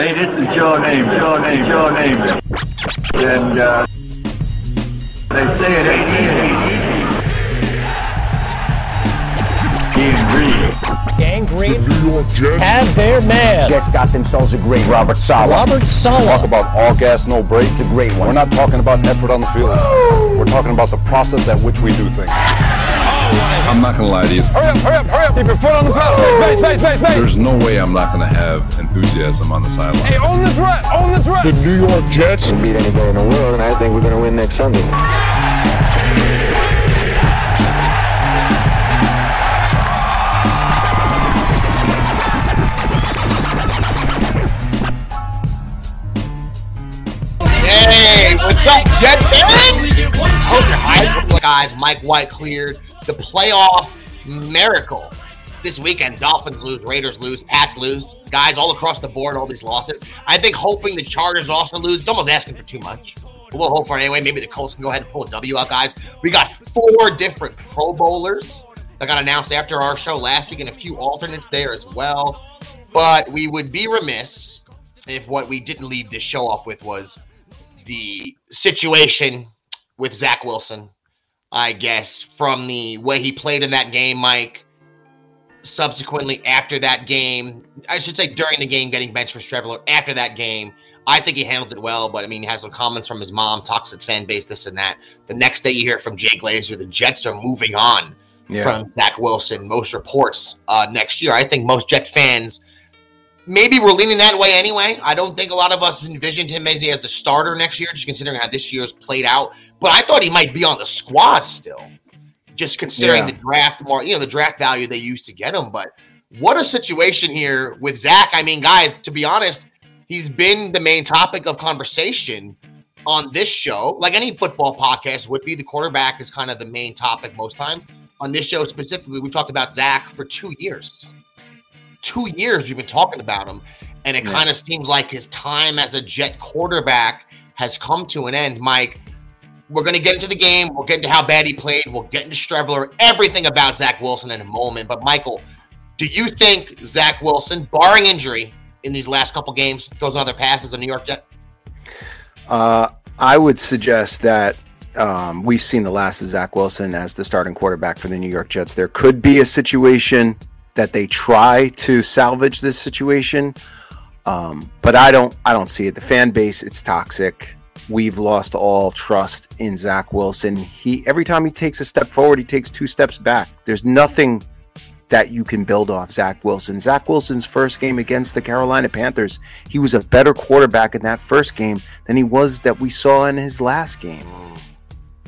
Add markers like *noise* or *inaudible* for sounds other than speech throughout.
Hey, this is your name, your name, your name. And uh, they say it ain't easy. Ian Green. Gang Green New York Jets. have their man. Jets got themselves a great Robert Saleh. Robert Saleh. Talk Saleh. about all gas, no brake. The great one. We're not talking about effort on the field. We're talking about the process at which we do things. I'm not gonna lie to you. Hurry up, hurry up, hurry up. Keep your foot on the pedal. Base, base, base, base. There's no way I'm not gonna have enthusiasm on the sideline. Hey, own this rep, own this rep. The New York Jets. beat anybody in the world, and I think we're going to win next Sunday. Hey, what's up, Jets fans? Hope you're hyped. Guys, Mike White cleared the playoff miracle. This weekend, Dolphins lose, Raiders lose, Pats lose. Guys, all across the board, all these losses. I think hoping the Chargers also lose, it's almost asking for too much. We'll hope for it anyway. Maybe the Colts can go ahead and pull a W out, guys. We got four different Pro Bowlers that got announced after our show last week and a few alternates there as well. But we would be remiss if what we didn't leave this show off with was the situation with Zach Wilson, I guess, from the way he played in that game, Mike. Subsequently, after that game, I should say during the game, getting benched for Streveler. After that game, I think he handled it well, but I mean, he has some comments from his mom, toxic fan base, this and that. The next day, you hear from Jay Glazer, the Jets are moving on from Zach Wilson. Most reports uh, next year. I think most Jet fans maybe we're leaning that way anyway. I don't think a lot of us envisioned him as, as the starter next year, just considering how this year's played out. But I thought he might be on the squad still, just considering Yeah. the draft more, you know, the draft value they used to get him. But what a situation here with Zach. I mean, guys, to be honest, he's been the main topic of conversation on this show. Like any football podcast would be, the quarterback is kind of the main topic most times. On this show specifically, we've talked about Zach for two years two years we've been talking about him, and it Yeah. kind of seems like his time as a Jet quarterback has come to an end. Mike, we're going to get into the game. We'll get into how bad he played. We'll get into Streveler, everything about Zach Wilson in a moment. But Michael, do you think Zach Wilson, barring injury in these last couple games, throws another pass as a New York Jet? Uh, I would suggest that um, we've seen the last of Zach Wilson as the starting quarterback for the New York Jets. There could be a situation that they try to salvage this situation, um, but I don't. I don't see it. The fan base, it's toxic. We've lost all trust in Zach Wilson. He every time he takes a step forward, he takes two steps back. There's nothing that you can build off Zach Wilson. Zach Wilson's first game against the Carolina Panthers, he was a better quarterback in that first game than he was that we saw in his last game.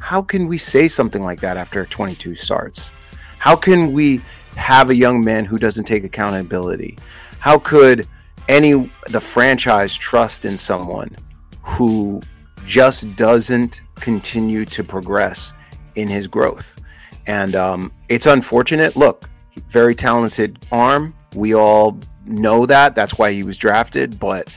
How can we say something like that after 22 starts? How can we have a young man who doesn't take accountability? How could any the franchise trust in someone who just doesn't continue to progress in his growth? And um, it's unfortunate. Look, very talented arm. We all know that. That's why he was drafted. But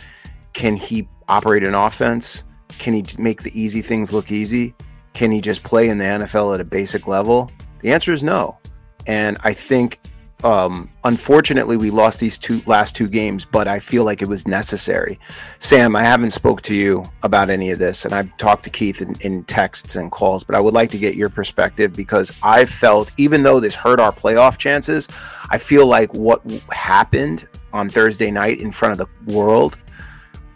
can he operate an offense? Can he make the easy things look easy? Can he just play in the NFL at a basic level? The answer is no. And I think, um, unfortunately, we lost these two last two games, but I feel like it was necessary. Sam, I haven't spoke to you about any of this, and I've talked to Keith in, in texts and calls, but I would like to get your perspective because I felt, even though this hurt our playoff chances, I feel like what happened on Thursday night in front of the world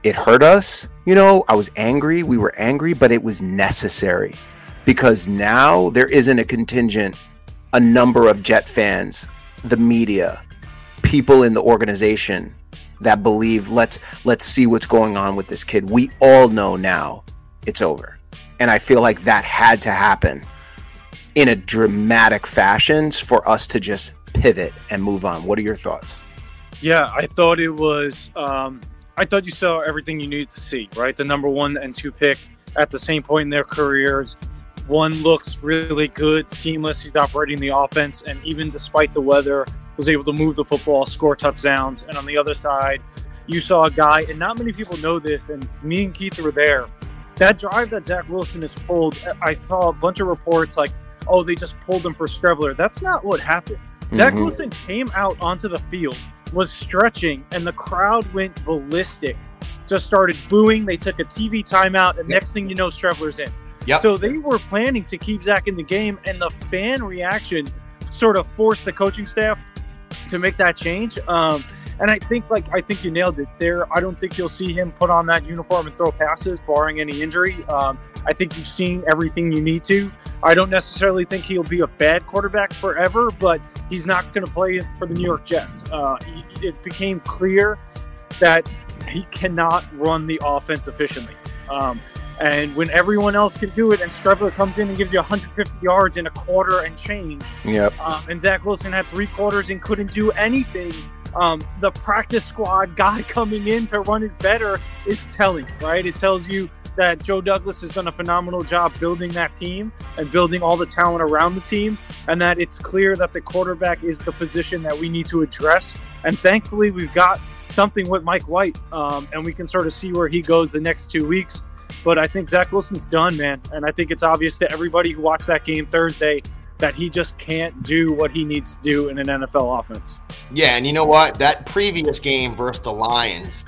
it hurt us. You know, I was angry. We were angry, but it was necessary because now there isn't a contingent, a number of Jet fans, the media, people in the organization that believe let's let's see what's going on with this kid. We all know now it's over. And I feel like that had to happen in a dramatic fashion for us to just pivot and move on. What are your thoughts? Yeah, I thought it was. Um, I thought you saw everything you needed to see. Right, the number one and two pick at the same point in their careers. One looks really good, seamless. He's operating the offense, and even despite the weather, was able to move the football, score touchdowns. And on the other side, you saw a guy, and not many people know this, and me and Keith were there. That drive that Zach Wilson has pulled, I saw a bunch of reports like, "Oh, they just pulled him for Streveler." That's not what happened. Zach Mhm. Wilson came out onto the field, was stretching, and the crowd went ballistic just started booing. They took a TV timeout, and next thing you know, Streveler's in. Yep. So they were planning to keep Zach in the game, and the fan reaction sort of forced the coaching staff to make that change. Um, and I think, like, I think you nailed it there. I don't think you'll see him put on that uniform and throw passes, barring any injury. Um, I think you've seen everything you need to. I don't necessarily think he'll be a bad quarterback forever, but he's not going to play for the New York Jets. Uh, it became clear that he cannot run the offense efficiently. Um, and when everyone else can do it, and Streveler comes in and gives you 150 yards in a quarter and change, Yep. um, and Zach Wilson had three quarters and couldn't do anything. Um, the practice squad guy *laughs* coming in to run it better is telling, right? It tells you that Joe Douglas has done a phenomenal job building that team and building all the talent around the team, and that it's clear that the quarterback is the position that we need to address. And thankfully, we've got something with Mike White, um, and we can sort of see where he goes the next two weeks. But I think Zach Wilson's done, man, and I think it's obvious to everybody who watched that game Thursday that he just can't do what he needs to do in an NFL offense. Yeah, and you know what? That previous game versus the Lions,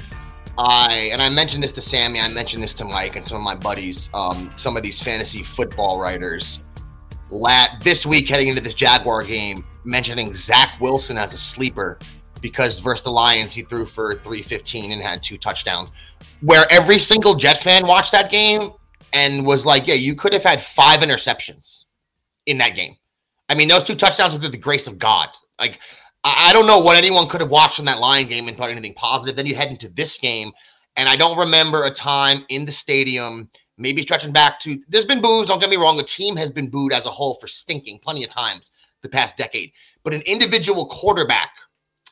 I and I mentioned this to Sammy, I mentioned this to Mike and some of my buddies, um, some of these fantasy football writers. Lat this week heading into this Jaguar game, mentioning Zach Wilson as a sleeper because versus the Lions he threw for 315 and had two touchdowns. Where every single Jet fan watched that game and was like, Yeah, you could have had five interceptions in that game. I mean, those two touchdowns were through the grace of God. Like, I don't know what anyone could have watched in that Lion game and thought anything positive. Then you head into this game, and I don't remember a time in the stadium, maybe stretching back to. There's been boos. Don't get me wrong. The team has been booed as a whole for stinking plenty of times the past decade. But an individual quarterback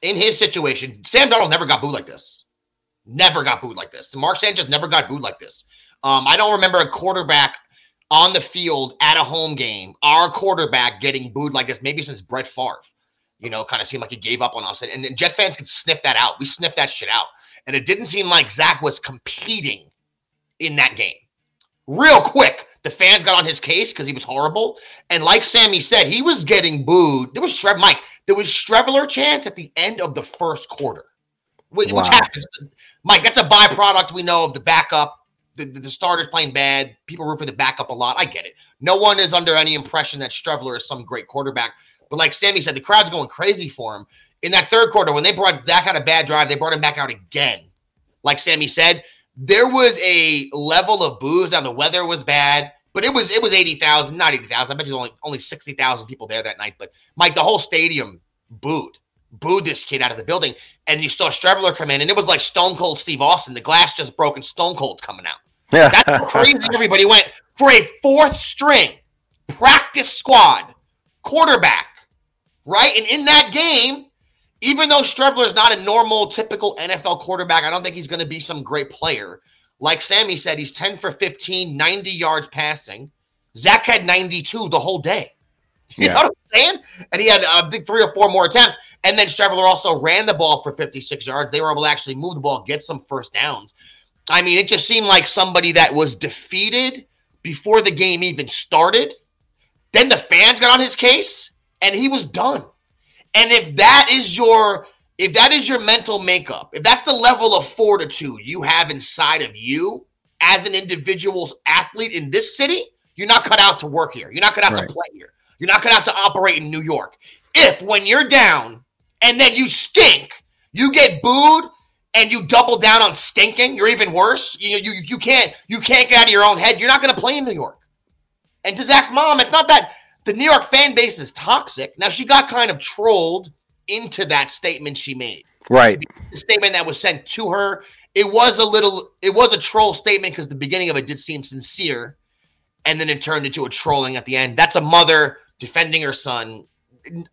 in his situation, Sam Darnold never got booed like this. Never got booed like this. Mark Sanchez never got booed like this. Um, I don't remember a quarterback on the field at a home game, our quarterback getting booed like this, maybe since Brett Favre. You know, kind of seemed like he gave up on us. And, and Jet fans could sniff that out. We sniffed that shit out. And it didn't seem like Zach was competing in that game. Real quick, the fans got on his case because he was horrible. And like Sammy said, he was getting booed. There was Shrev Mike. There was Streveler chance at the end of the first quarter, which, Wow. which happens. Mike, that's a byproduct we know of the backup. The, the, the starters playing bad. People root for the backup a lot. I get it. No one is under any impression that Streveler is some great quarterback. But like Sammy said, the crowd's going crazy for him. In that third quarter, when they brought Zach out a bad drive, they brought him back out again. Like Sammy said, there was a level of boos. Now the weather was bad, but it was it was eighty thousand, not eighty thousand. I bet you only only sixty thousand people there that night. But Mike, the whole stadium booed, booed this kid out of the building, and you saw Streveler come in, and it was like Stone Cold Steve Austin. The glass just broke, and Stone Cold's coming out. Yeah. That's how crazy *laughs* everybody went for a fourth string practice squad quarterback, right? And in that game, even though Streveler is not a normal, typical NFL quarterback, I don't think he's going to be some great player. Like Sammy said, he's 10 for 15, 90 yards passing. Zach had 92 the whole day. *laughs* You Yeah. know what I'm saying? And he had, uh, I think, three or four more attempts. And then Streveler also ran the ball for 56 yards. They were able to actually move the ball, get some first downs. I mean, it just seemed like somebody that was defeated before the game even started. Then the fans got on his case, and he was done. And if that is your if that is your mental makeup, if that's the level of fortitude you have inside of you as an individual athlete in this city, you're not cut out to work here. You're not cut out Right. to play here. You're not cut out to operate in New York. If when you're down and then you stink, you get booed and you double down on stinking, you're even worse. You you you can't you can't get out of your own head. You're not going to play in New York. And to Zach's mom, it's not that the New York fan base is toxic. Now she got kind of trolled into that statement she made. Right. The statement that was sent to her, it was a little, it was a troll statement because the beginning of it did seem sincere, and then it turned into a trolling at the end. That's a mother defending her son.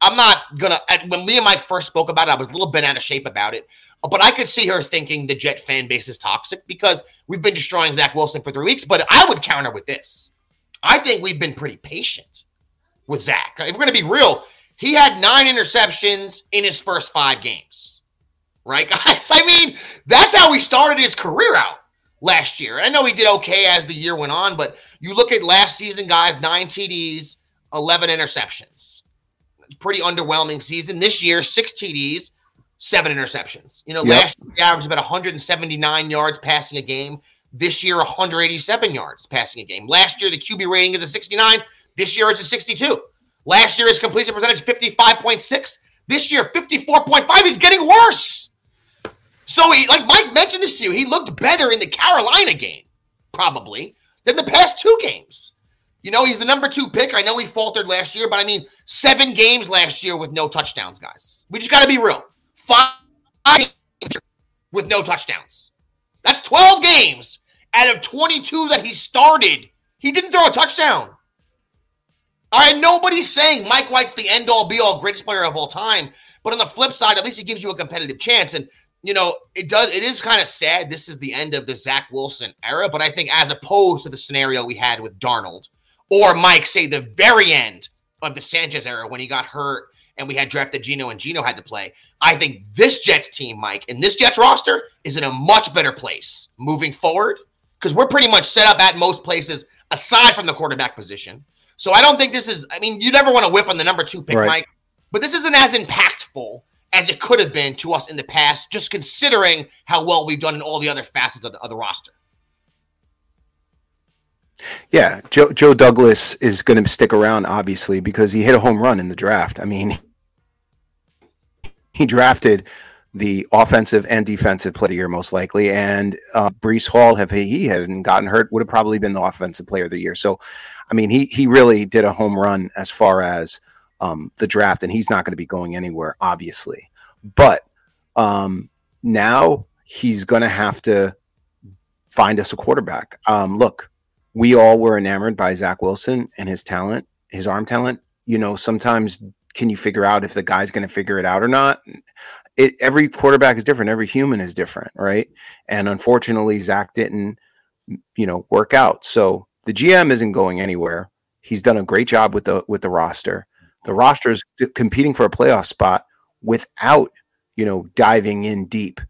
I'm not gonna. When me and Mike first spoke about it, I was a little bent out of shape about it. But I could see her thinking the Jet fan base is toxic because we've been destroying Zach Wilson for three weeks. But I would counter with this. I think we've been pretty patient with Zach. If we're going to be real, he had nine interceptions in his first five games. Right, *laughs* guys? I mean, that's how he started his career out last year. I know he did okay as the year went on, but you look at last season, guys, nine TDs, 11 interceptions. Pretty underwhelming season. This year, six TDs, seven interceptions. You know, Yep. last year he averaged about 179 yards passing a game. This year, 187 yards passing a game. Last year, the QB rating is a 69. This year, it's a 62. Last year, his completion percentage 55.6. This year, 54.5. He's getting worse. So, he, like Mike mentioned this to you, he looked better in the Carolina game, probably, than the past two games. You know, he's the number two pick. I know he faltered last year, but I mean, seven games last year with no touchdowns, guys. We just got to be real. Five with no touchdowns. That's 12 games out of 22 that he started. He didn't throw a touchdown. Right, nobody's saying Mike White's the end all be all greatest player of all time, but on the flip side, at least it gives you a competitive chance. And you know, it does. It is kind of sad. This is the end of the Zach Wilson era, but I think as opposed to the scenario we had with Darnold or Mike, say the very end of the Sanchez era when he got hurt and we had drafted Geno and Geno had to play. I think this Jets team, Mike, and this Jets roster is in a much better place moving forward because we're pretty much set up at most places aside from the quarterback position. So I don't think this is. I mean, you never want to whiff on the number two pick, Right. Mike, but this isn't as impactful as it could have been to us in the past, just considering how well we've done in all the other facets of the, of the roster. Yeah, Joe Joe Douglas is going to stick around obviously because he hit a home run in the draft. I mean, *laughs* he drafted the offensive and defensive player of the year most likely, and uh, Breece Hall, if he hadn't gotten hurt, would have probably been the offensive player of the year. So, I mean, he he really did a home run as far as um, the draft, and he's not going to be going anywhere, obviously. But um, now he's going to have to find us a quarterback. Um, look, we all were enamored by Zach Wilson and his talent, his arm talent. You know, sometimes can you figure out if the guy's going to figure it out or not? It, every quarterback is different. Every human is different, right? And unfortunately, Zach didn't, you know, work out. So the GM isn't going anywhere. He's done a great job with the with the roster. The roster is competing for a playoff spot without, you know, diving in deep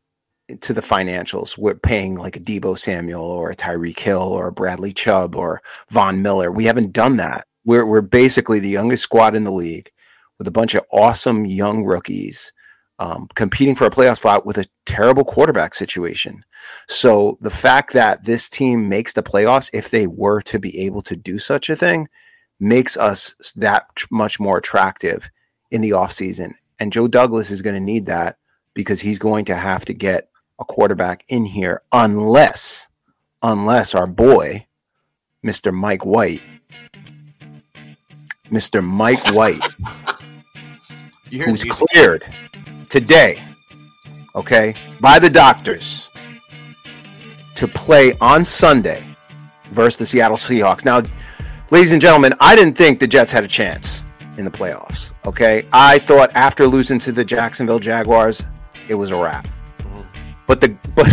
to the financials. We're paying like a Deebo Samuel or a Tyreek Hill or a Bradley Chubb or Von Miller. We haven't done that. We're we're basically the youngest squad in the league with a bunch of awesome young rookies um, competing for a playoff spot with a terrible quarterback situation. So the fact that this team makes the playoffs, if they were to be able to do such a thing, makes us that much more attractive in the offseason. And Joe Douglas is going to need that because he's going to have to get a quarterback in here unless unless our boy Mr. Mike White Mr. Mike White who's cleared today okay by the doctors to play on Sunday versus the Seattle Seahawks. Now, ladies and gentlemen, I didn't think the Jets had a chance in the playoffs, okay? I thought after losing to the Jacksonville Jaguars, it was a wrap. But the *laughs* but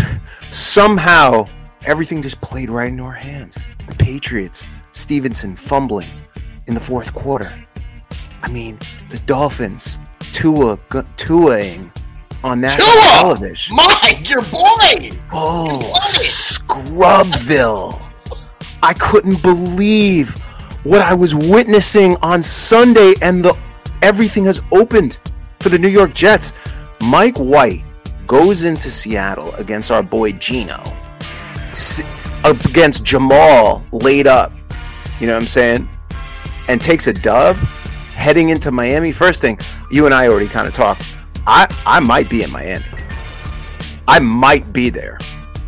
somehow everything just played right into our hands. The Patriots, Stevenson fumbling in the fourth quarter. I mean, the Dolphins, Tua, Tuaing on national Tua! television. Mike, your boy. Oh, What? Scrubville. I couldn't believe what I was witnessing on Sunday and the everything has opened for the New York Jets. Mike White goes into Seattle against our boy Geno. Against Jamal laid up. You know what I'm saying? And takes a dub heading into Miami. First thing, you and I already kind of talked. I I might be in Miami. I might be there.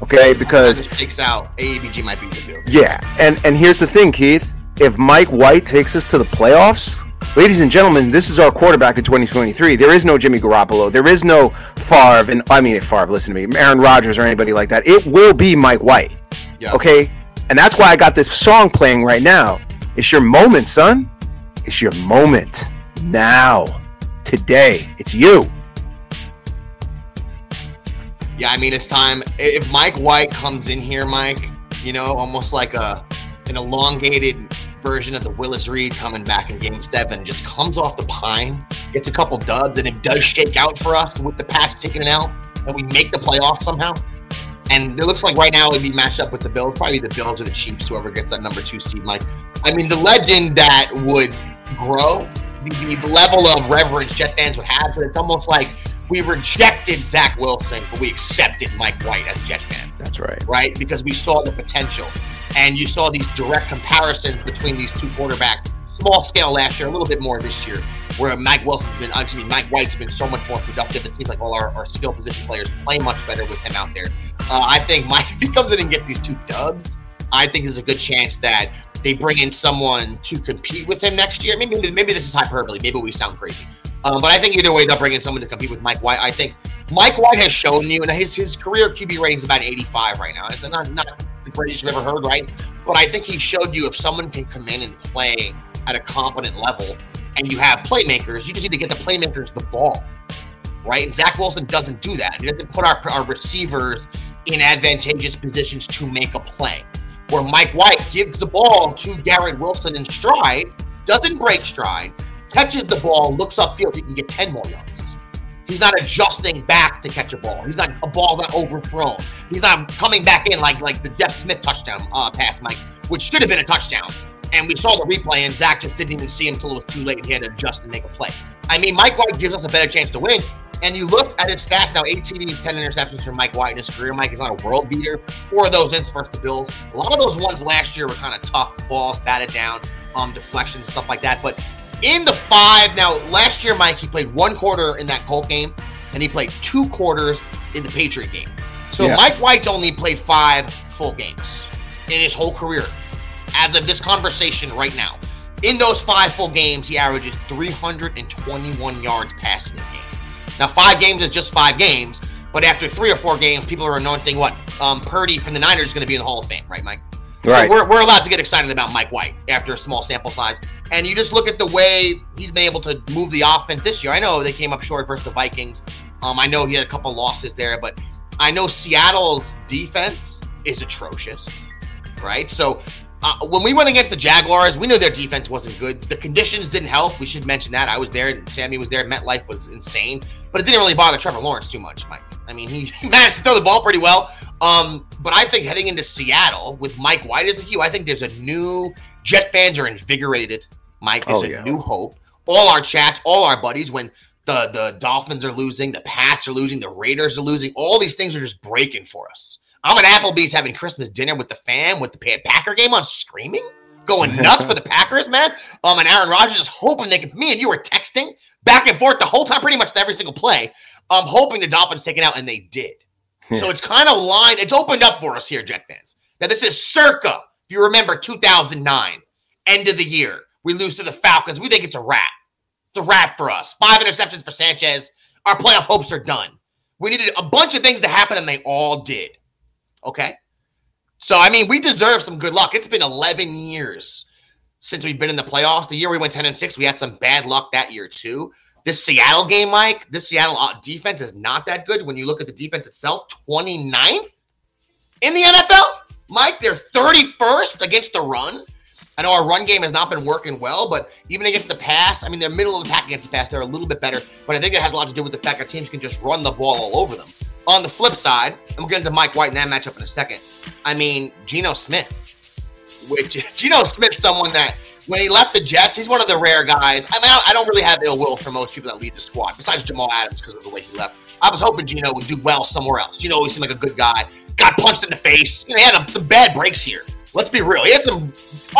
Okay, because This shakes out. AABG might be the field. yeah, and and here's the thing, Keith. If Mike White takes us to the playoffs, ladies and gentlemen, this is our quarterback in 2023. There is no Jimmy Garoppolo. There is no Favre, and I mean, if Favre, listen to me, Aaron Rodgers or anybody like that. It will be Mike White. Yeah. Okay, and that's why I got this song playing right now. It's your moment, son. It's your moment now, today. It's you. Yeah, I mean it's time. If Mike White comes in here, Mike, you know, almost like a an elongated version of the Willis Reed coming back in Game Seven, just comes off the pine, gets a couple dubs, and it does shake out for us with the Pats taking it out, and we make the playoffs somehow. And it looks like right now it'd be matched up with the Bills, probably the Bills or the Chiefs, whoever gets that number two seed, Mike. I mean, the legend that would grow the, the level of reverence Jet fans would have, but it's almost like we rejected Zach Wilson, but we accepted Mike White as Jet fans. That's right. Right? Because we saw the potential. And you saw these direct comparisons between these two quarterbacks. Small scale last year, a little bit more this year, where Mike Wilson's been, excuse me, Mike White's been so much more productive. It seems like all our, our skill position players play much better with him out there. Uh, I think Mike, *laughs* if he comes in and gets these two dubs, I think there's a good chance that they bring in someone to compete with him next year. Maybe maybe this is hyperbole. Maybe we sound crazy. Um, but I think either way, they'll bring in someone to compete with Mike White. I think Mike White has shown you, and his his career QB rating is about 85 right now. It's not not the greatest you've ever heard, right? But I think he showed you if someone can come in and play at a competent level, and you have playmakers, you just need to get the playmakers the ball, right? And Zach Wilson doesn't do that. He doesn't put our, our receivers in advantageous positions to make a play. Where Mike White gives the ball to Garrett Wilson in stride, doesn't break stride, catches the ball, looks upfield, he can get 10 more yards. He's not adjusting back to catch a ball. He's not a ball not overthrown. He's not coming back in like like the Jeff Smith touchdown uh, pass, Mike, which should have been a touchdown. And we saw the replay, and Zach just didn't even see him until it was too late, and he had to adjust and make a play. I mean, Mike White gives us a better chance to win. And you look at his stats now: eight TDs, ten interceptions from Mike White in his career. Mike is not a world beater. Four of those ins versus the Bills. A lot of those ones last year were kind of tough balls, batted down, um, deflections, stuff like that. But in the five now, last year, Mike he played one quarter in that Colt game, and he played two quarters in the Patriot game. So Yeah. Mike White only played five full games in his whole career, as of this conversation right now. In those five full games, he averages 321 yards passing. Now, five games is just five games, but after three or four games, people are announcing what um, Purdy from the Niners is going to be in the Hall of Fame, right, Mike? Right. So we're, we're allowed to get excited about Mike White after a small sample size. And you just look at the way he's been able to move the offense this year. I know they came up short versus the Vikings. Um, I know he had a couple losses there, but I know Seattle's defense is atrocious, right? So uh, when we went against the Jaguars, we knew their defense wasn't good. The conditions didn't help. We should mention that. I was there, and Sammy was there. MetLife was insane, but it didn't really bother Trevor Lawrence too much, Mike. I mean, he, *laughs* he managed to throw the ball pretty well. Um, but I think heading into Seattle with Mike White as the Q, I think there's a new Jet fans are invigorated. Mike, there's Oh, a new hope. All our chats, all our buddies, when the the Dolphins are losing, the Pats are losing, the Raiders are losing, all these things are just breaking for us. I'm at Applebee's having Christmas dinner with the fam with the Packer game on, screaming, going *laughs* nuts for the Packers, man. Um, and Aaron Rodgers is hoping they can. Me and you were texting back and forth the whole time, pretty much every single play. Um, hoping the Dolphins take it out, and they did. *laughs* So it's kind of lined. It's opened up for us here, Jet fans. Now this is circa, if you remember, 2009, end of the year. We lose to the Falcons. We think it's a wrap. It's a wrap for us. Five interceptions for Sanchez. Our playoff hopes are done. We needed a bunch of things to happen, and they all did. Okay. So I mean, we deserve some good luck. It's been 11 years since we've been in the playoffs. The year we went 10 and 6, we had some bad luck that year too. This Seattle game, Mike, this Seattle uh, defense is not that good when you look at the defense itself. 29th in the NFL, Mike, they're 31st against the run. I know our run game has not been working well, but even against the pass, I mean, they're middle of the pack against the pass. They're a little bit better, but I think it has a lot to do with the fact that teams can just run the ball all over them. On the flip side, and we'll get into Mike White in that matchup in a second. I mean, Geno Smith, which *laughs* Geno Smith's someone that when he left the Jets, he's one of the rare guys. I mean, I don't really have ill will for most people that lead the squad, besides Jamal Adams because of the way he left. I was hoping Geno would do well somewhere else. Geno always seemed like a good guy. Got punched in the face. You know, he had some bad breaks here. Let's be real. He had some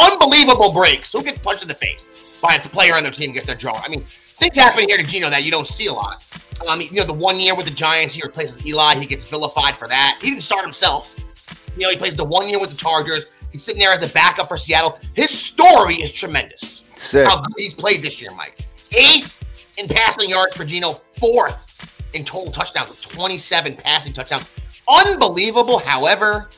unbelievable breaks. Who gets punched in the face by a player on their team gets their jaw? I mean, things happen here to Geno that you don't see a lot. Um, you know, the one year with the Giants, he replaces Eli. He gets vilified for that. He didn't start himself. You know, he plays the one year with the Chargers. He's sitting there as a backup for Seattle. His story is tremendous. Sick. How good he's played this year, Mike. Eighth in passing yards for Geno, fourth in total touchdowns with 27 passing touchdowns. Unbelievable. However,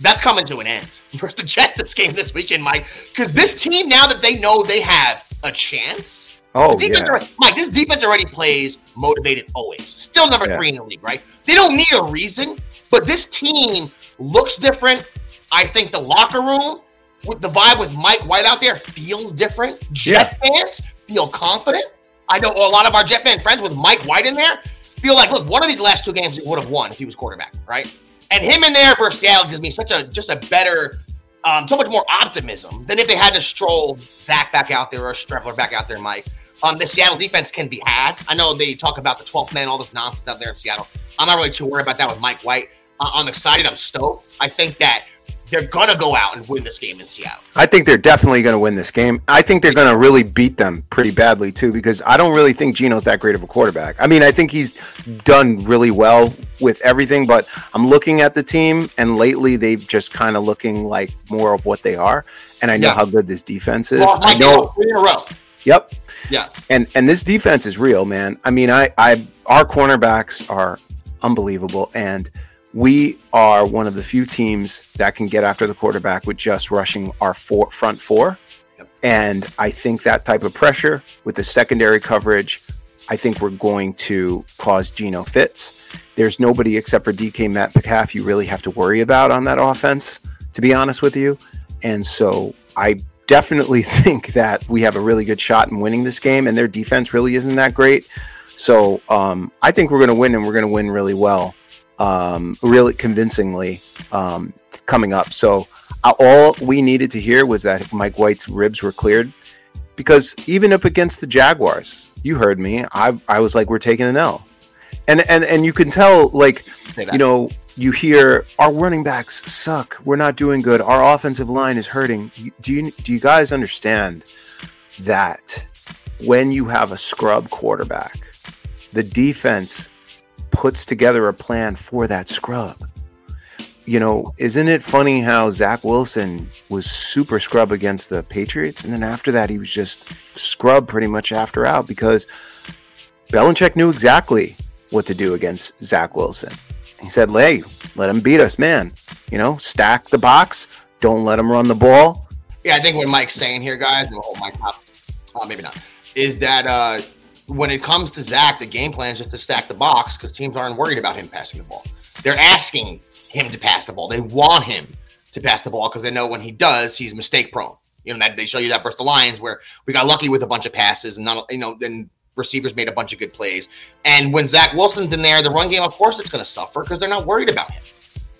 that's coming to an end *laughs* for the Jets this game this weekend, Mike. Because this team, now that they know they have a chance, Oh, yeah. already- Mike, this defense already plays motivated always. Still number Yeah. three in the league, right? They don't need a reason, but this team looks different. I think the locker room with the vibe with Mike White out there feels different. Jet fans feel confident. I know a lot of our Jet fan friends with Mike White in there feel like, look, one of these last two games would have won if he was quarterback, right? And him in there versus Seattle gives me such a just a better um, so much more optimism than if they had to stroll Zach back out there or Streveler back out there, Mike. Um, the Seattle defense can be had. I know they talk about the 12th man, all this nonsense out there in Seattle. I'm not really too worried about that with Mike White. Uh, I'm excited. I'm stoked. I think that they're gonna go out and win this game in Seattle. I think they're definitely going to win this game. I think they're going to really beat them pretty badly too, because I don't really think Geno's that great of a quarterback. I mean, I think he's done really well with everything, but I'm looking at the team, and lately they've just kind of looking like more of what they are. And I know Yeah. how good this defense is. Well, I know. three in a row. Yep. Yeah. And and this defense is real, man. I mean, I I our cornerbacks are unbelievable and we are one of the few teams that can get after the quarterback with just rushing our four, front four. Yep. And I think that type of pressure with the secondary coverage, I think we're going to cause Geno fits. There's nobody except for DK Matt Metcalf you really have to worry about on that offense, to be honest with you. And so I definitely *laughs* think that we have a really good shot in winning this game, and their defense really isn't that great. So um, I think we're going to win, and we're going to win really well, um, really convincingly um, coming up. So uh, all we needed to hear was that Mike White's ribs were cleared, because even up against the Jaguars, you heard me. I I was like, we're taking an L, and and and you can tell like you know, you hear our running backs suck. We're not doing good. Our offensive line is hurting. Do you do you guys understand that when you have a scrub quarterback, the defense puts together a plan for that scrub? You know, isn't it funny how Zach Wilson was super scrub against the Patriots, and then after that he was just scrub pretty much after out because Belichick knew exactly what to do against Zach Wilson. He said, "Hey, let him beat us, man. You know, stack the box. Don't let him run the ball." Yeah, I think what Mike's saying here, guys, we'll hold uh, maybe not, is that uh, when it comes to Zach, the game plan is just to stack the box because teams aren't worried about him passing the ball. They're asking him to pass the ball. They want him to pass the ball because they know when he does, he's mistake prone. You know that they show you that versus the Lions where we got lucky with a bunch of passes and not you know then receivers made a bunch of good plays. And when Zach Wilson's in there, the run game, of course, it's going to suffer because they're not worried about him.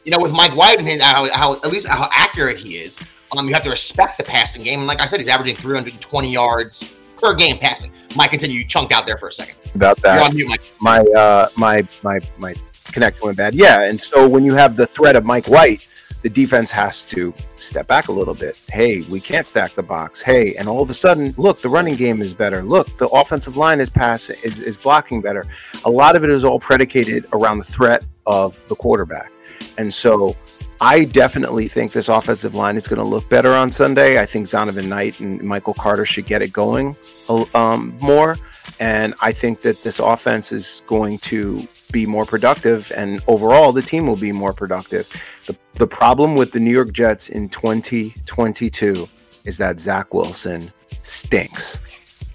You know, with Mike White and his, how, how at least how accurate he is, um, you have to respect the passing game. And like I said, he's averaging 320 yards per game passing. Mike, continue. You chunked out there for a second. About You're on mute, Mike. my uh, my my my connection went bad. Yeah, and so when you have the threat of Mike White, the defense has to step back a little bit. Hey, we can't stack the box. Hey, and all of a sudden, look, the running game is better. Look, the offensive line is passing is, is blocking better. A lot of it is all predicated around the threat of the quarterback. And so I definitely think this offensive line is going to look better on Sunday. I think Zonovan Knight and Michael Carter should get it going um, more. And I think that this offense is going to be more productive, and overall, the team will be more productive. The, the problem with the New York Jets in 2022 is that Zach Wilson stinks.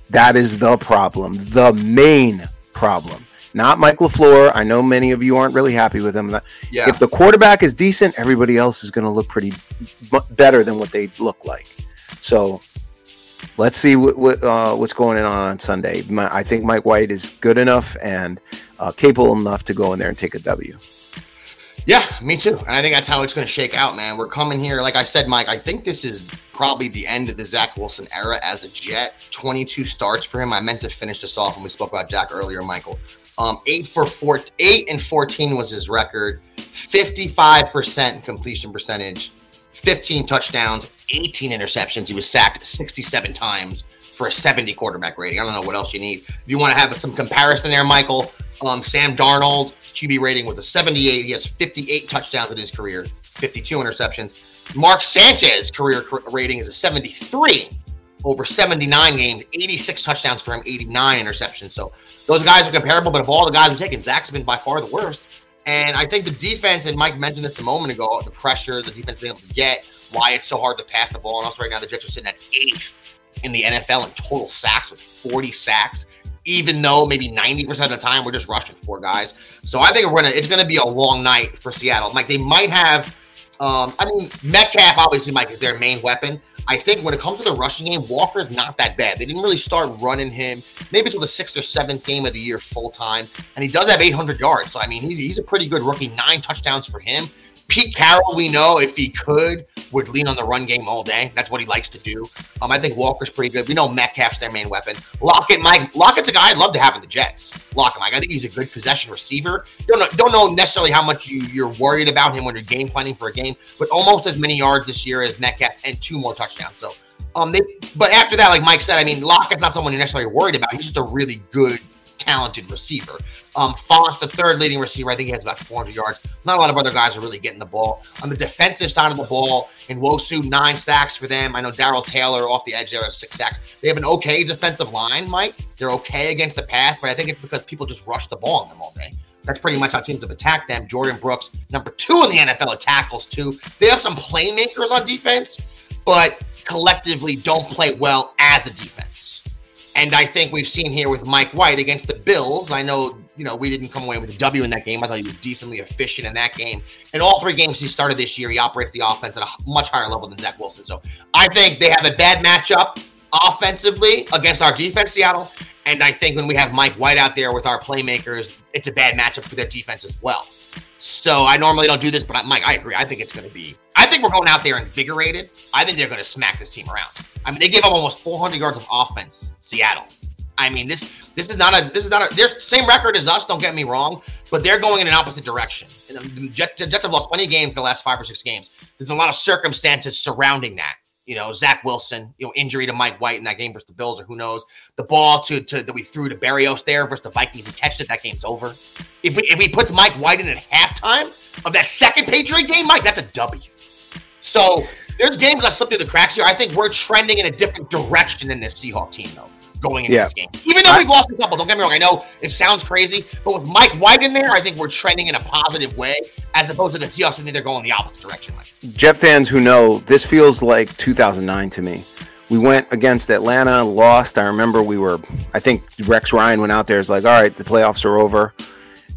That is the problem, the main problem. Not Mike LaFleur. I know many of you aren't really happy with him. Yeah. If the quarterback is decent, everybody else is going to look pretty better than what they look like. So let's see what, what uh, what's going on on Sunday. My, I think Mike White is good enough and uh, capable enough to go in there and take a W. Yeah, me too. And I think that's how it's going to shake out, man. We're coming here, like I said, Mike. I think this is probably the end of the Zach Wilson era as a Jet. 22 starts for him. I meant to finish this off when we spoke about Jack earlier, Michael. Um, eight for four, eight and 14 was his record. 55% completion percentage, 15 touchdowns, 18 interceptions. He was sacked 67 times for a 70 quarterback rating. I don't know what else you need. If you want to have some comparison there, Michael, um, Sam Darnold, QB rating was a 78. He has 58 touchdowns in his career, 52 interceptions. Mark Sanchez career rating is a 73 over 79 games, 86 touchdowns for him, 89 interceptions. So those guys are comparable, but of all the guys we've taking, Zach's been by far the worst. And I think the defense, and Mike mentioned this a moment ago, the pressure the defense been able to get, why it's so hard to pass the ball. And also right now, the Jets are sitting at eighth in the NFL in total sacks with 40 sacks, even though maybe 90% of the time we're just rushing four guys. So I think we're gonna it's gonna be a long night for Seattle. Like they might have um, I mean, Metcalf obviously, Mike, is their main weapon. I think when it comes to the rushing game, Walker's not that bad. They didn't really start running him maybe until the sixth or seventh game of the year full time, and he does have 800 yards. So I mean, he's, he's a pretty good rookie. Nine touchdowns for him. Pete Carroll, we know if he could, would lean on the run game all day. That's what he likes to do. Um, I think Walker's pretty good. We know Metcalf's their main weapon. Lockett, Mike. Lockett's a guy I'd love to have in the Jets. Lockett, Mike. I think he's a good possession receiver. Don't know, don't know necessarily how much you, you're worried about him when you're game planning for a game, but almost as many yards this year as Metcalf and two more touchdowns. So, um, they. But after that, like Mike said, I mean, Lockett's not someone you're necessarily worried about. He's just a really good talented receiver. Um, Fant, the third leading receiver, I think he has about 400 yards. Not a lot of other guys are really getting the ball. On the defensive side of the ball, Nwosu, nine sacks for them. I know Darrell Taylor off the edge there has six sacks. They have an okay defensive line, Mike. They're okay against the pass, but I think it's because people just rush the ball on them all day. That's pretty much how teams have attacked them. Jordyn Brooks, number two in the NFL at tackles, too. They have some playmakers on defense, but collectively don't play well as a defense. And I think we've seen here with Mike White against the Bills. I know, you know, we didn't come away with a W in that game. I thought he was decently efficient in that game. In all three games he started this year, he operated the offense at a much higher level than Zach Wilson. So I think they have a bad matchup offensively against our defense, Seattle. And I think when we have Mike White out there with our playmakers, it's a bad matchup for their defense as well. So I normally don't do this, but Mike, I agree. I think it's going to be. I think we're going out there invigorated. I think they're going to smack this team around. I mean, they gave up almost 400 yards of offense. Seattle. I mean, this this is not a this is not a. They're same record as us. Don't get me wrong, but they're going in an opposite direction. And um, the Jets, Jets have lost plenty of games in the last five or six games. There's a lot of circumstances surrounding that you know, Zach Wilson, you know, injury to Mike White in that game versus the Bills, or who knows. The ball to, to that we threw to Barrios there versus the Vikings, he catches it, that game's over. If we if he puts Mike White in at halftime of that second Patriot game, Mike, that's a W. So there's games that slip through the cracks here. I think we're trending in a different direction in this Seahawk team, though, going into Yeah. this game. Even though we've lost a couple, don't get me wrong. I know it sounds crazy, but with Mike White in there, I think we're trending in a positive way, as opposed to the Seahawks. I think they're going the opposite direction, Mike. Jet fans who know, this feels like 2009 to me. We went against Atlanta, lost. I remember we were, I think Rex Ryan went out there, is like, all right, the playoffs are over.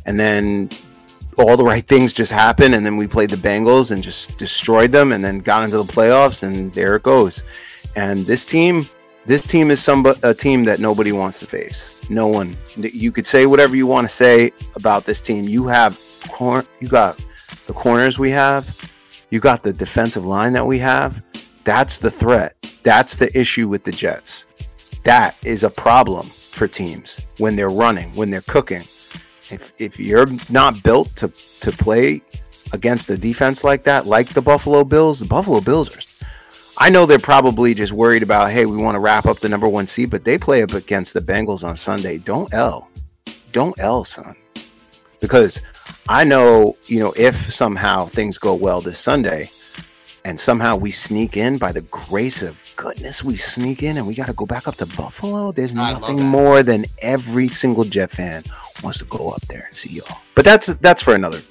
And then all the right things just happened. And then we played the Bengals and just destroyed them and then got into the playoffs. And there it goes. And this team, this team is some a team that nobody wants to face. No one. You could say whatever you want to say about this team. You have, cor- you got the corners we have. You got the defensive line that we have. That's the threat. That's the issue with the Jets. That is a problem for teams when they're running, when they're cooking. If if you're not built to to play against a defense like that, like the Buffalo Bills, the Buffalo Bills are. I know they're probably just worried about, hey, we want to wrap up the number one seed, but they play up against the Bengals on Sunday. Don't L, don't L, son, because I know you know if somehow things go well this Sunday, and somehow we sneak in by the grace of goodness, we sneak in and we got to go back up to Buffalo. There's nothing more than every single Jet fan wants to go up there and see y'all. But that's that's for another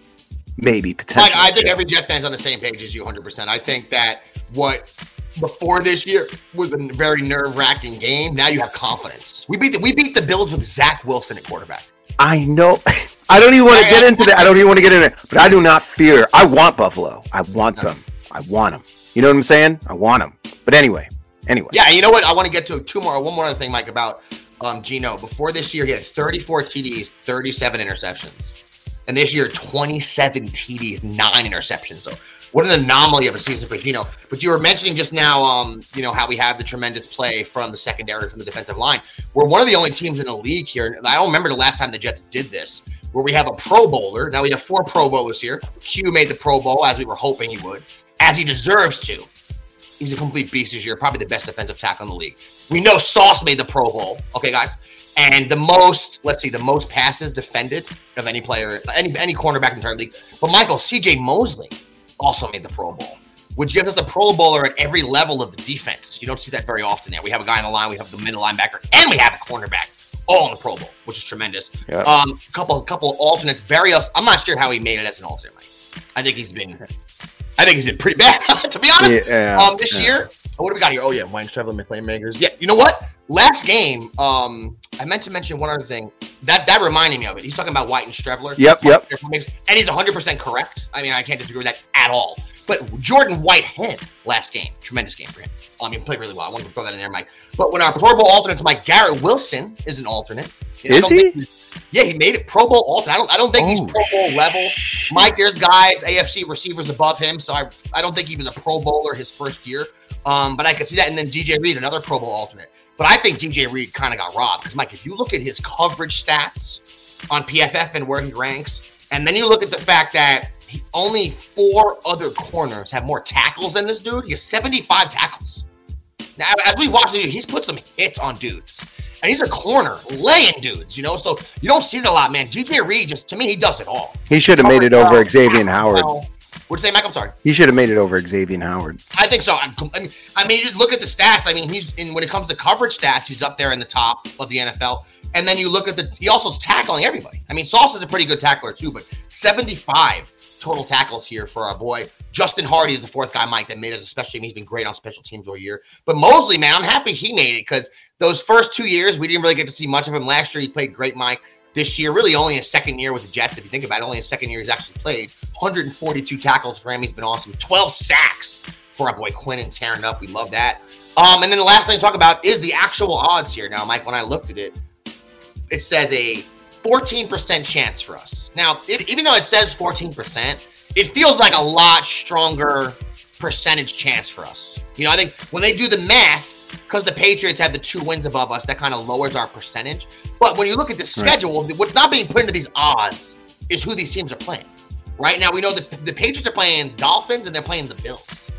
maybe potential. Like, I think show. every Jet fan's on the same page as you 100%. I think that what before this year was a very nerve wracking game. Now you have confidence. We beat the, we beat the Bills with Zach Wilson at quarterback. I know. *laughs* I don't even want to get into that. I don't even want to get into it. But I do not fear. I want Buffalo. I want them. I want them. You know what I'm saying? I want them. But anyway, anyway. Yeah, you know what? I want to get to two more. One more other thing, Mike, about um, Geno. Before this year, he had 34 TDs, 37 interceptions. And this year, 27 TDs, nine interceptions. So what an anomaly of a season for Geno. But you were mentioning just now, um, you know, how we have the tremendous play from the secondary, from the defensive line. We're one of the only teams in the league here. and I don't remember the last time the Jets did this, where we have a Pro Bowler. Now we have four Pro Bowlers here. Q made the Pro Bowl as we were hoping he would, as he deserves to. He's a complete beast this year, probably the best defensive tackle in the league. We know Sauce made the Pro Bowl. Okay, guys. And the most, let's see, the most passes defended of any player, any any cornerback in the entire league. But Michael, CJ Mosley also made the Pro Bowl, which gives us a Pro Bowler at every level of the defense. You don't see that very often now. We have a guy on the line, we have the middle linebacker, and we have a cornerback all in the Pro Bowl, which is tremendous. Yeah. Um, couple couple alternates. Barrios, I'm not sure how he made it as an alternate. Mike. I think he's been, *laughs* I think he's been pretty bad *laughs* to be honest. Yeah, Um, this yeah. year, oh, what do we got here? Oh yeah, Wayne Traveling playmakers. Yeah, you know what? Last game, um, I meant to mention one other thing. That that reminded me of it. He's talking about White and Streveler. Yep, yep. And he's 100% correct. I mean, I can't disagree with that at all. But Jordan Whitehead, last game, tremendous game for him. I mean, played really well. I wanted to throw that in there, Mike. But when our Pro Bowl alternates, Mike Garrett Wilson is an alternate. Is he? Yeah, he made it Pro Bowl alternate. I don't. I don't think he's Oh, Pro Bowl level. Mike, there's guys AFC receivers above him, so I I don't think he was a Pro Bowler his first year. Um, but I could see that. And then DJ Reed, another Pro Bowl alternate. But I think DJ Reed kind of got robbed because Mike, if you look at his coverage stats on PFF and where he ranks, and then you look at the fact that he, only four other corners have more tackles than this dude. He has 75 tackles. Now, as we watch the dude, he's put some hits on dudes. And he's a corner laying dudes, you know. So you don't see it a lot, man. DJ Reed just to me, he does it all. He should have made it over well, Xavier Howard. well. What'd you say, Mike? I'm sorry. He should have made it over Xavier Howard. I think so. I mean, I mean, you look at the stats. I mean, he's in when it comes to coverage stats, he's up there in the top of the NFL. And then you look at the he also is tackling everybody. I mean, Sauce is a pretty good tackler too, but 75 total tackles here for our boy Justin Hardee is the fourth guy, Mike, that made us. Especially, he's been great on special teams all year. But Mosley, man, I'm happy he made it because those first two years we didn't really get to see much of him. Last year he played great, Mike. This year, really only his second year with the Jets. If you think about it, only his second year he's actually played. 142 tackles for him. He's been awesome. 12 sacks for our boy Quinnen tearing up. We love that. Um, and then the last thing to talk about is the actual odds here. Now, Mike, when I looked at it, it says a 14% chance for us. Now, it, even though it says 14%, it feels like a lot stronger percentage chance for us. You know, I think when they do the math, because the Patriots have the two wins above us, that kind of lowers our percentage. But when you look at the schedule, what's not being put into these odds is who these teams are playing. Right now, we know that the Patriots are playing Dolphins and they're playing the Bills.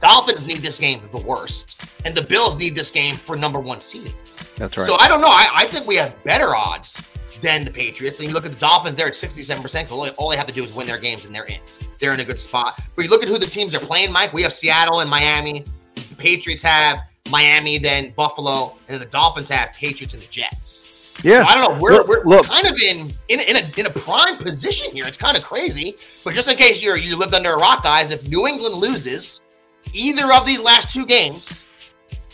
Dolphins need this game the worst, and the Bills need this game for number one seeding. That's right. So I don't know. I, I think we have better odds than the Patriots. And you look at the Dolphins, they're at 67%. All, they- all they have to do is win their games and they're in. They're in a good spot. But you look at who the teams are playing, Mike. We have Seattle and Miami. The Patriots have Miami, then Buffalo, and the Dolphins have Patriots and the Jets. yeah. I don't know. We're, Look- we're look. kind of in in, in, a, in a prime position here. It's kind of crazy. But just in case you're you lived under a rock, guys, if New England loses either of these last two games,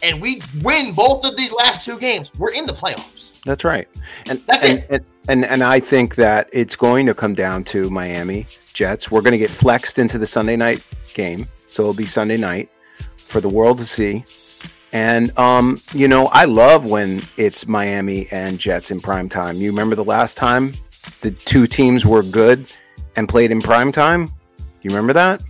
and we win both of these last two games, we're in the playoffs. That's right. And That's and, and and and I think that it's going to come down to Miami Jets. We're going to get flexed into the Sunday night game, so it'll be Sunday night for the world to see. And um, you know, I love when it's Miami and Jets in prime time. You remember the last time the two teams were good and played in prime time? You remember that?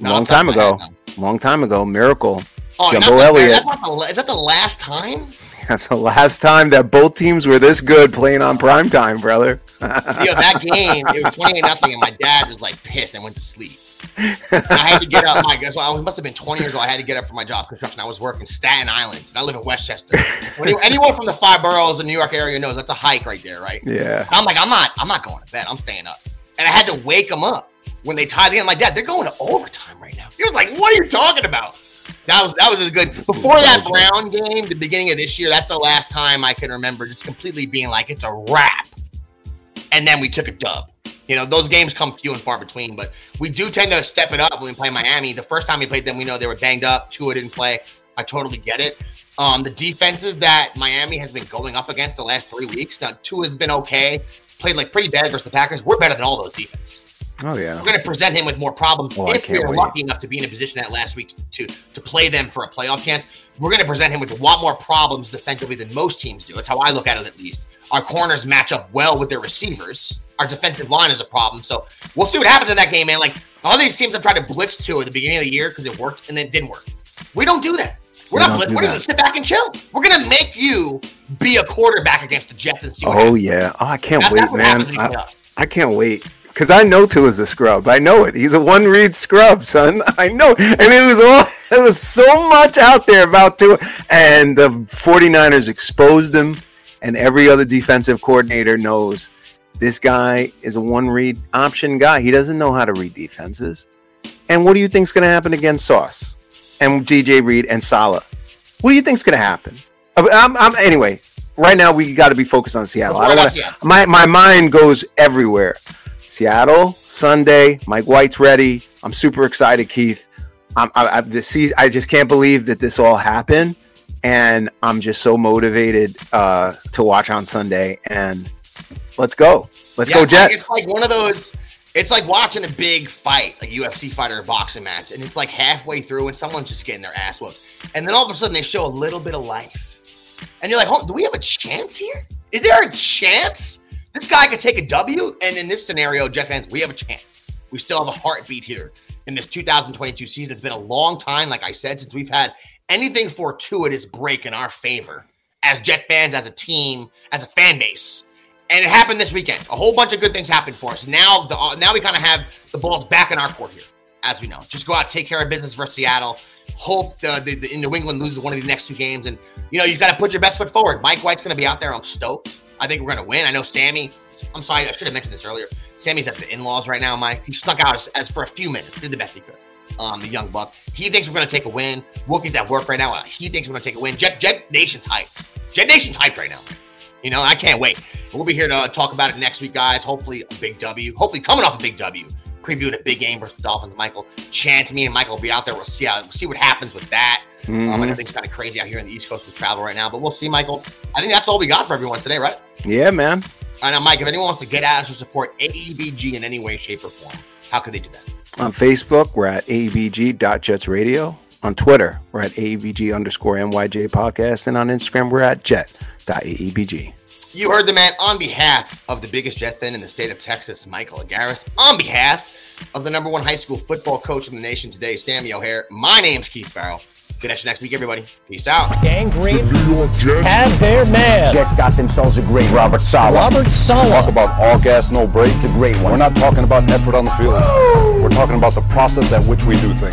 No, Long off the top time ago. head, Long time ago. Miracle. Oh, Jumbo Elliott. that's not the is that the last time? That's the last time that both teams were this good playing on prime time, brother. Yo, that game, it was 28 nothing, and my dad was like pissed and went to sleep. And I had to get up. My guess what? I must have been 20 years old. I had to get up for my job construction. I was working Staten Island, and I live in Westchester. Any- Anyone from the five boroughs in New York area knows that's a hike right there, right? Yeah. I'm like, I'm not, I'm not going to bed. I'm staying up, and I had to wake them up when they tied the game. My dad, they're going to overtime right now. He was like, "What are you talking about?" That was that was a good. Before that Brown game, the beginning of this year, that's the last time I can remember just completely being like, "It's a wrap," and then we took a dub. You know, those games come few and far between, but we do tend to step it up when we play Miami. The first time we played them, we know they were banged up. Tua didn't play. I totally get it. Um, the defenses that Miami has been going up against the last three weeks. Now, Tua's been okay, played like pretty bad versus the Packers. We're better than all those defenses. Oh yeah. We're going to present him with more problems Oh, if we're wait. lucky enough to be in a position that last week to to play them for a playoff chance. We're going to present him with a lot more problems defensively than most teams do. That's how I look at it, at least. Our corners match up well with their receivers. Our defensive line is a problem. So we'll see what happens in that game, man. Like all these teams have tried to blitz to at the beginning of the year because it worked and then it didn't work. We don't do that. We're We not. We're going to sit back and chill. We're going to make you be a quarterback against the Jets and see what Oh happens. yeah. Oh, I can't That- wait, man. happens when you I. I can't wait. Cause I know Tua's a scrub. I know it. He's a one read scrub, son. *laughs* I know. And it was all *laughs* it was so much out there about Tua. And the 49ers exposed him. And every other defensive coordinator knows this guy is a one read option guy. He doesn't know how to read defenses. And what do you think's gonna happen against Sauce and DJ Reed and Saleh? What do you think's gonna happen? Uh, I'm, I'm, anyway, right now we got to be focused on Seattle. I don't Seattle. my my mind goes everywhere. Seattle Sunday. Mike White's ready. I'm super excited, Keith. I'm I, I, the season, I just can't believe that this all happened, and I'm just so motivated uh, to watch on Sunday. And Let's go. Let's Yeah, go Jets. It's like one of those. It's like watching a big fight, like UFC fight or a boxing match, and it's like halfway through, and someone's just getting their ass whooped, and then all of a sudden they show a little bit of life, and you're like, "Oh, do we have a chance here? Is there a chance this guy could take a W, And in this scenario, Jet fans, we have a chance. We still have a heartbeat here in this 2022 season. It's been a long time, like I said, since we've had anything fortuitous break in our favor as Jet fans, as a team, as a fan base and it happened this weekend. A whole bunch of good things happened for us. Now, the now we kind of have the balls back in our court here, as we know. Just go out, take care of business versus Seattle. Hope the, the, the New England loses one of the next two games, and you know you've got to put your best foot forward. Mike White's going to be out there. I'm stoked. I think we're going to win. I know Sammy. I'm sorry, I should have mentioned this earlier. Sammy's at the in-laws right now, Mike. He snuck out as, as for a few minutes. Did the best he could. Um, the young buck. He thinks we're going to take a win. Wookie's at work right now. He thinks we're going to take a win. Jet Jet Nation's hyped. Jet Nation's hyped right now. You know, I can't wait. We'll be here to talk about it next week, guys. Hopefully, a big W. Hopefully, coming off a big W. Previewing a big game versus the Dolphins. Michael, chance me and Michael will be out there. We'll see how we'll see what happens with that. Um, Mhm. and everything's kind of crazy out here in the East Coast with travel right now, but we'll see, Michael. I think that's all we got for everyone today, right? Yeah, man. And now, Mike, if anyone wants to get at us or support AEBG in any way, shape, or form, how could they do that? On Facebook, we're at abg.jetsradio. On Twitter, we're at abg underscore nyj podcast. And on Instagram, we're at jet.aebg. You heard the man on behalf of the biggest Jet fan in the state of Texas, Michael Agaris. On behalf of the number one high school football coach in the nation today, Sammy O'Hare. My name's Keith Farrell. Good at you next week, everybody. Peace out. Gang Green have their man. Jets got themselves a great Robert Saleh. Robert Saleh. Talk about all gas, no brake. The great one. We're not talking about effort on the field. We're talking about the process at which we do things.